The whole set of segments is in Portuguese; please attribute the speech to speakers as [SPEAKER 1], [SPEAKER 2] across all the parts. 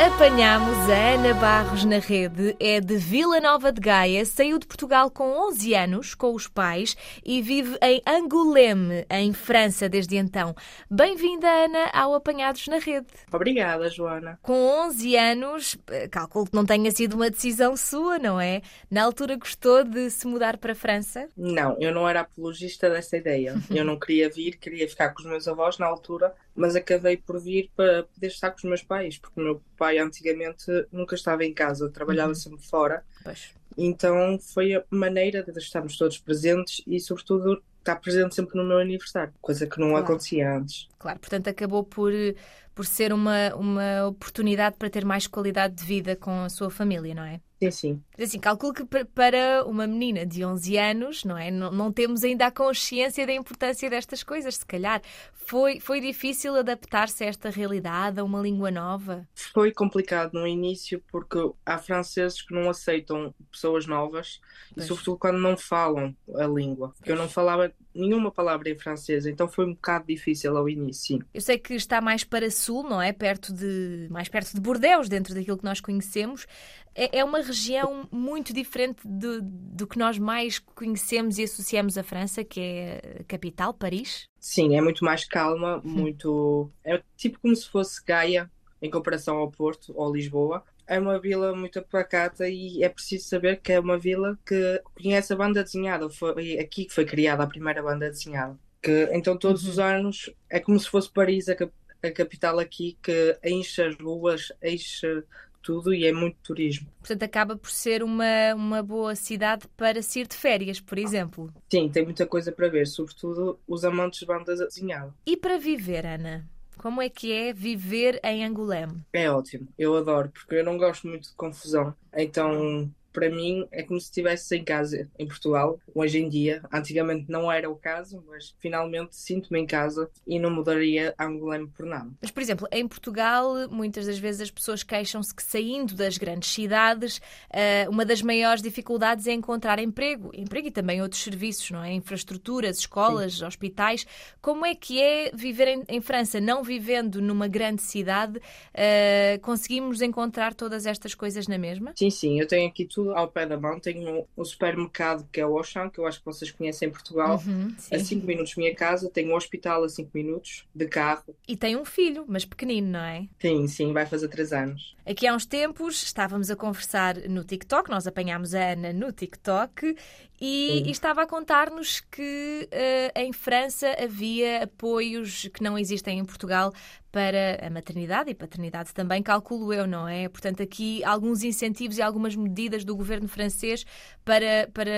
[SPEAKER 1] Apanhamos a Ana Barros na rede, é de Vila Nova de Gaia, saiu de Portugal com 11 anos, com os pais, e vive em Angoulême, em França, desde então. Bem-vinda, Ana, ao Apanhados na Rede.
[SPEAKER 2] Obrigada, Joana.
[SPEAKER 1] Com 11 anos, eh, calculo que não tenha sido uma decisão sua, não é? Na altura gostou de se mudar para a França?
[SPEAKER 2] Não, eu não era apologista dessa ideia. Eu não queria vir, queria ficar com os meus avós na altura, mas acabei por vir para poder estar com os meus pais, porque o meu pai antigamente nunca estava em casa, trabalhava sempre fora.
[SPEAKER 1] Pois.
[SPEAKER 2] Então foi a maneira de estarmos todos presentes e, sobretudo, estar presente sempre no meu aniversário, coisa que não
[SPEAKER 1] Claro.
[SPEAKER 2] acontecia antes.
[SPEAKER 1] Claro, portanto acabou por, por ser uma, uma oportunidade para ter mais qualidade de vida com a sua família, não é?
[SPEAKER 2] Sim, sim.
[SPEAKER 1] Assim, calculo que pa- para uma menina de 11 anos, não é? Não, não temos ainda a consciência da importância destas coisas, se calhar. Foi, foi difícil adaptar-se a esta realidade, a uma língua nova?
[SPEAKER 2] Foi complicado no início porque há franceses que não aceitam pessoas novas
[SPEAKER 1] Pois.
[SPEAKER 2] e sobretudo quando não falam a língua. Porque eu não falava nenhuma palavra em francês, então foi um bocado difícil ao início. sim.
[SPEAKER 1] Eu sei que está mais para sul, não é? Perto de, mais perto de Bordeaux, dentro daquilo que nós conhecemos. É, é uma região muito diferente do, do que nós mais conhecemos e associamos à França, que é a capital, Paris.
[SPEAKER 2] Sim, é muito mais
[SPEAKER 1] Hum.
[SPEAKER 2] calma, muito. É tipo como se fosse Gaia em comparação ao Porto ou Lisboa. É uma vila muito pacata e é preciso saber que é uma vila que conhece a banda desenhada. Foi aqui que foi criada a primeira banda desenhada. Que, então, todos
[SPEAKER 1] Uhum.
[SPEAKER 2] os anos é como se fosse Paris, a, a capital aqui, que enche as ruas, enche tudo e é muito turismo.
[SPEAKER 1] Portanto, acaba por ser uma, uma boa cidade para se ir de férias, por exemplo.
[SPEAKER 2] Sim, tem muita coisa para ver, sobretudo os amantes de banda desenhada.
[SPEAKER 1] E para viver, Ana? Como é que é viver em Angoulême?
[SPEAKER 2] É ótimo, eu adoro, porque eu não gosto muito de confusão. Então, para mim, é como se estivesse em casa em Portugal, hoje em dia. Antigamente não era o caso, mas finalmente sinto-me em casa e não mudaria a Angoulême por nada.
[SPEAKER 1] Mas, por exemplo, em Portugal, muitas das vezes as pessoas queixam-se que saindo das grandes cidades, eh, uma das maiores dificuldades é encontrar emprego. Emprego e também outros serviços, não é? Infraestruturas, escolas, hospitais. Como é que é viver em, em França, não vivendo numa grande cidade, eh, conseguimos encontrar todas estas coisas na mesma?
[SPEAKER 2] Sim, sim, eu tenho aqui tudo ao pé da mão. Tenho um supermercado que é o Auchan, que eu acho que vocês conhecem em Portugal.
[SPEAKER 1] Uhum.
[SPEAKER 2] A 5 minutos da minha casa, tenho um hospital a 5 minutos de carro.
[SPEAKER 1] E tem um filho, mas pequenino, não é?
[SPEAKER 2] Sim, sim, vai fazer 3 anos.
[SPEAKER 1] Aqui há uns tempos estávamos a conversar no TikTok, nós apanhámos a Ana no TikTok e, e estava a contar-nos que eh, em França havia apoios que não existem em Portugal para a maternidade e paternidade também, calculo eu, não é? Portanto, aqui alguns incentivos e algumas medidas do governo francês para, para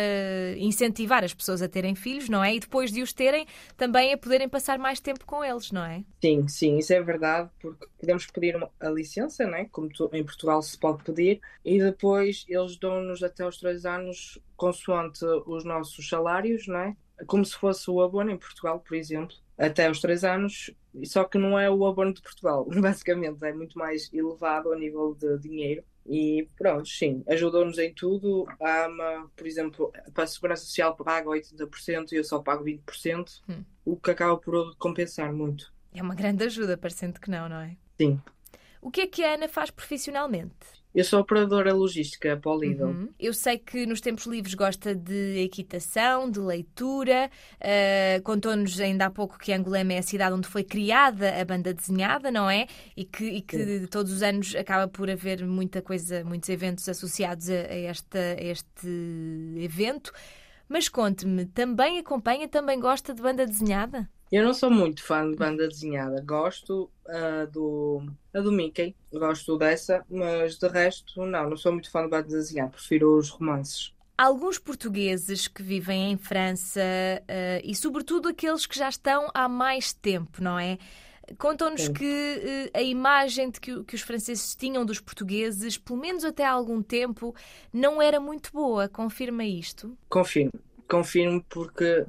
[SPEAKER 1] incentivar as pessoas a terem filhos, não é? E depois de os terem, também a poderem passar mais tempo com eles, não é?
[SPEAKER 2] Sim, sim, isso é verdade, porque podemos pedir uma- a licença, né? Como tu- em Portugal se pode pedir, e depois eles dão-nos até os três anos consoante os nossos salários, né? Como se fosse o abono em Portugal, por exemplo, até os três anos, só que não é o abono de Portugal, basicamente, é muito mais elevado a nível de dinheiro. E pronto, sim, ajudou-nos em tudo. A AMA, por exemplo, para a Segurança Social paga 80% e eu só pago 20%,
[SPEAKER 1] Hum.
[SPEAKER 2] o que acaba por compensar muito.
[SPEAKER 1] É uma grande ajuda, parecendo que não, não é?
[SPEAKER 2] Sim.
[SPEAKER 1] O que é que a Ana faz profissionalmente?
[SPEAKER 2] Eu sou operadora logística para o Lidl.
[SPEAKER 1] Uhum. Eu sei que nos tempos livres gosta de equitação, de leitura. Uh, Contou-nos ainda há pouco que Angolema é a cidade onde foi criada a banda desenhada, não é? E que, e que todos os anos acaba por haver muita coisa, muitos eventos associados a, a esta, a este evento. Mas conte-me, também acompanha, também gosta de banda desenhada?
[SPEAKER 2] Eu não sou muito fã de banda desenhada. Gosto ah, do, a do Mickey, gosto dessa, mas de resto, não, não sou muito fã de banda desenhada. Prefiro os romances.
[SPEAKER 1] Alguns portugueses que vivem em França eh, e, sobretudo, aqueles que já estão há mais tempo, não é? Contam-nos que eh, a imagem de que, que os franceses tinham dos portugueses, pelo menos até há algum tempo, não era muito boa. Confirma isto?
[SPEAKER 2] Confirmo, confirmo porque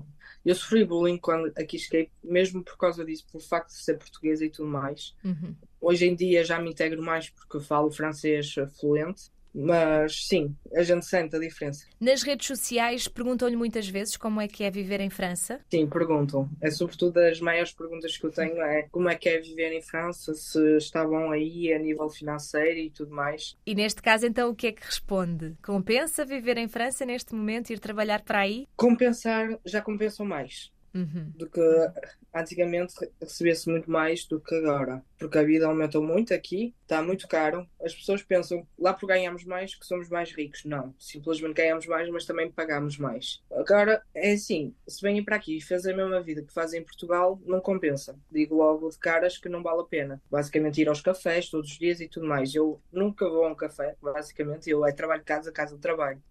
[SPEAKER 2] eu sofri bullying quando aqui cheguei, mesmo por causa disso, pelo facto de ser portuguesa e tudo mais.
[SPEAKER 1] Uhum.
[SPEAKER 2] Hoje em dia já me integro mais porque falo francês fluente Mas sim, a gente sente a diferença.
[SPEAKER 1] Nas redes sociais perguntam-lhe muitas vezes como é que é viver em França.
[SPEAKER 2] Sim, perguntam. É sobretudo as maiores perguntas que eu tenho é como é que é viver em França, se estavam aí a nível financeiro e tudo mais.
[SPEAKER 1] E neste caso, então, o que é que responde? Compensa viver em França neste momento, ir trabalhar para aí?
[SPEAKER 2] Compensar, já compensam mais.
[SPEAKER 1] Uhum.
[SPEAKER 2] do que antigamente recebia-se muito mais do que agora, porque a vida aumentou muito aqui, está muito caro. As pessoas pensam lá por ganhamos mais que somos mais ricos. Não, simplesmente ganhamos mais, mas também pagamos mais. Agora é assim: se vêm para aqui e fazem a mesma vida que fazem em Portugal, não compensa. Digo logo de caras que não vale a pena. Basicamente, ir aos cafés todos os dias e tudo mais. Eu nunca vou a um café, basicamente, eu é trabalho casa, casa de trabalho.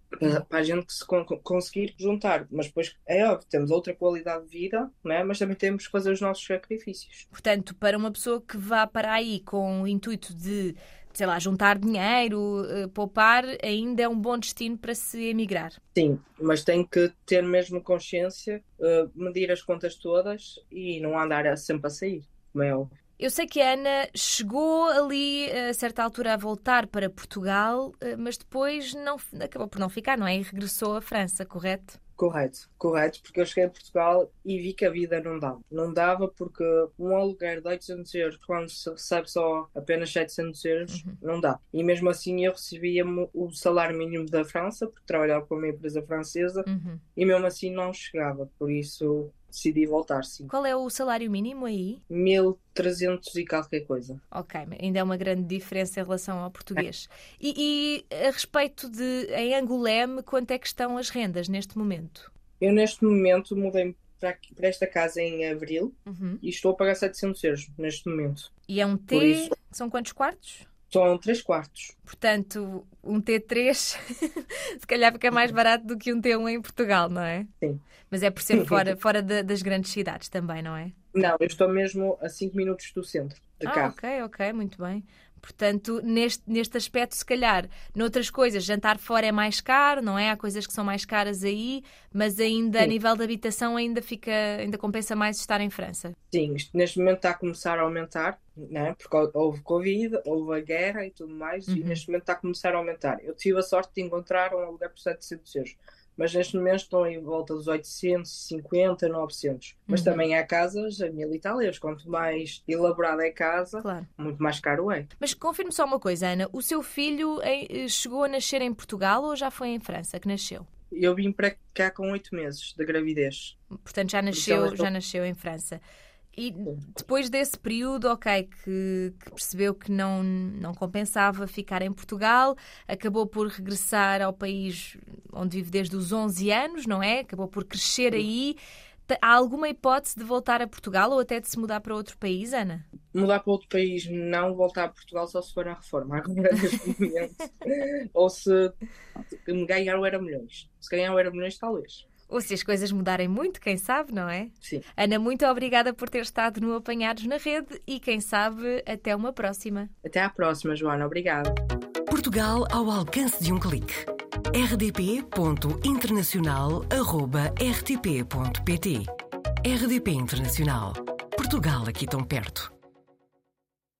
[SPEAKER 2] Para a gente se con- conseguir juntar, mas depois é óbvio, temos outra qualidade de vida, né? mas também temos que fazer os nossos sacrifícios.
[SPEAKER 1] Portanto, para uma pessoa que vá para aí com o intuito de, sei lá, juntar dinheiro, eh, poupar, ainda é um bom destino para se emigrar.
[SPEAKER 2] Sim, mas tem que ter mesmo consciência, eh, medir as contas todas e não andar sempre a sair, como é óbvio.
[SPEAKER 1] Eu sei que a Ana chegou ali a certa altura a voltar para Portugal, eh, mas depois não, acabou por não ficar, não é? E regressou à França, correto?
[SPEAKER 2] Correto, correto, porque eu cheguei a Portugal e vi que a vida não dava. Não dava porque um aluguer de 800 euros, quando se recebe só apenas 700 euros, não dá. E mesmo assim eu recebia o salário mínimo da França, porque trabalhava para uma empresa francesa,
[SPEAKER 1] Uhum.
[SPEAKER 2] e mesmo assim não chegava. Por isso decidi voltar, sim.
[SPEAKER 1] Qual é o salário mínimo aí?
[SPEAKER 2] 1300 e qualquer coisa.
[SPEAKER 1] Ok, ainda é uma grande diferença em relação ao português. E, e a respeito de em Angoleme, quanto é que estão as rendas neste momento?
[SPEAKER 2] Eu neste momento mudei para, para esta casa em abril
[SPEAKER 1] Uhum.
[SPEAKER 2] e estou a pagar 700 euros neste momento.
[SPEAKER 1] E é um T, são quantos quartos?
[SPEAKER 2] São 3 quartos.
[SPEAKER 1] Portanto, um T3 se calhar fica mais barato do que um T1 em Portugal, não é?
[SPEAKER 2] Sim.
[SPEAKER 1] Mas é por ser fora, fora da- das grandes cidades também, não é?
[SPEAKER 2] Não, eu estou mesmo a 5 minutos do centro de
[SPEAKER 1] Ah,
[SPEAKER 2] carro.
[SPEAKER 1] ok, ok, muito bem. Portanto, neste, neste aspecto, se calhar, noutras coisas, jantar fora é mais caro, não é? Há coisas que são mais caras aí, mas ainda a
[SPEAKER 2] Sim.
[SPEAKER 1] nível de habitação ainda fica, ainda compensa mais estar em França.
[SPEAKER 2] Sim, neste momento está a começar a aumentar, né? porque houve Covid, houve a guerra e tudo mais, e
[SPEAKER 1] Uhum.
[SPEAKER 2] neste momento está a começar a aumentar. Eu tive a sorte de encontrar um aluguer por 700 euros, mas neste momento estão em volta dos 850, 900. Mas
[SPEAKER 1] Uhum.
[SPEAKER 2] também há casas a mil e tal euros. Quanto mais elaborada é a casa,
[SPEAKER 1] Claro.
[SPEAKER 2] muito mais caro é.
[SPEAKER 1] Mas confirme só uma coisa, Ana. O seu filho eh, chegou a nascer em Portugal ou já foi em França que nasceu?
[SPEAKER 2] Eu vim para cá com oito meses de gravidez.
[SPEAKER 1] Portanto, já
[SPEAKER 2] ela
[SPEAKER 1] nasceu, já nasceu em França. E depois desse período, ok, que, que percebeu que não, não compensava ficar em Portugal, acabou por regressar ao país onde vive desde os 11 anos, não é? Acabou por crescer aí. Há alguma hipótese de voltar a Portugal ou até de se mudar para outro país, Ana?
[SPEAKER 2] Mudar para outro país, não voltar a Portugal só se for na reforma, agora neste momento. Ou se me ganhar o Era Milhões. Se ganhar o Era Milhões, talvez.
[SPEAKER 1] Ou se as coisas mudarem muito, quem sabe, não é?
[SPEAKER 2] Sim.
[SPEAKER 1] Ana, muito obrigada por ter estado no Apanhados na Rede e quem sabe até uma próxima.
[SPEAKER 2] Até à próxima, Joana. Obrigada.
[SPEAKER 3] Portugal ao alcance de um clique. rdp.internacional.rtp.pt RDP Internacional. Portugal aqui tão perto.